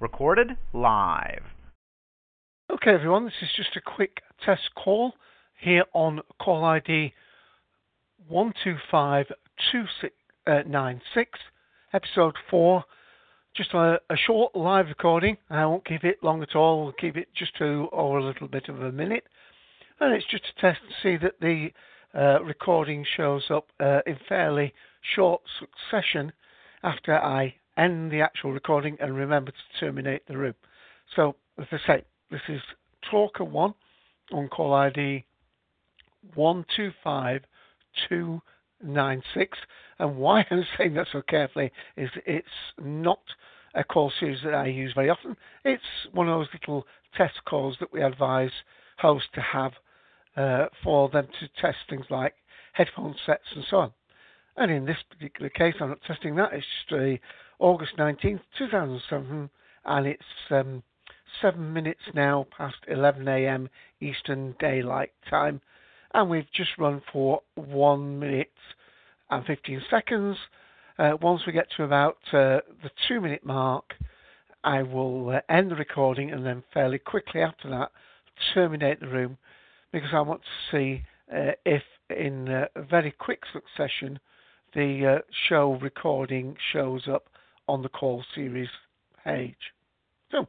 Recorded live. Okay, everyone, this is just a quick test call here on call ID 1252696, episode 4. Just a, a, short live recording. I won't keep it long at all. We'll keep it just to or a little bit of a minute. And it's just to test to see that the uh, recording shows up uh, in fairly short succession after I end the actual recording and remember to terminate the room. So, as I say, this is Talker 1 on call ID 125296. And why I'm saying that so carefully is it's not a call series that I use very often. It's one of those little test calls that we advise hosts to have uh, for them to test things like headphone sets and so on. And in this particular case, I'm not testing that. It's just a August 19th, 2007, and it's um, seven minutes now past 11 a.m. Eastern Daylight Time, and we've just run for one minute and 15 seconds. Uh, once we get to about uh, the two minute mark, I will uh, end the recording and then fairly quickly after that terminate the room because I want to see uh, if in uh, very quick succession the uh, show recording shows up on the call series page. So,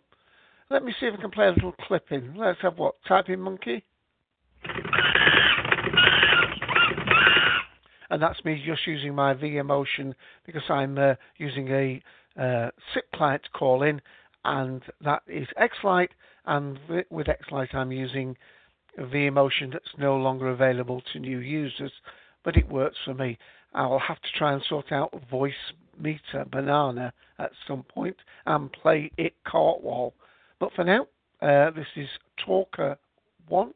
let me see if I can play a little clip in. Let's have what? Typing monkey? And that's me just using my vMotion because I'm uh, using a uh, SIP client to call in, and that is Xlite. And with Xlite, I'm using vMotion that's no longer available to new users, but it works for me. I'll have to try and sort out voice meter banana at some point and play it cartwall. But for now, uh, this is Talker 1.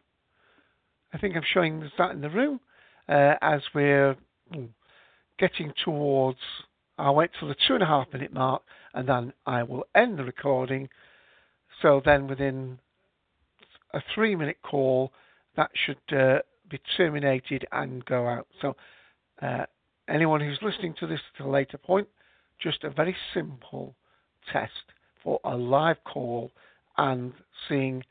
I think I'm showing that in the room uh, as we're hmm, getting towards. I'll wait till the two and a half minute mark and then I will end the recording. So then within a three minute call, that should uh, be terminated and go out. So uh, anyone who's listening to this at a later point, just a very simple test for a live call and seeing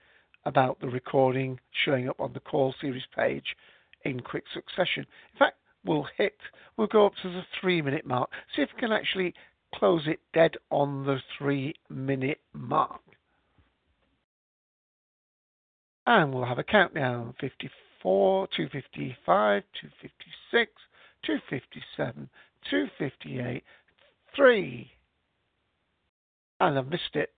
about the recording showing up on the call series page in quick succession. In fact, we'll hit, we'll go up to the three minute mark, see if we can actually close it dead on the three minute mark. And we'll have a countdown 54, 255, 256, 257, 258, 3. And I've missed it.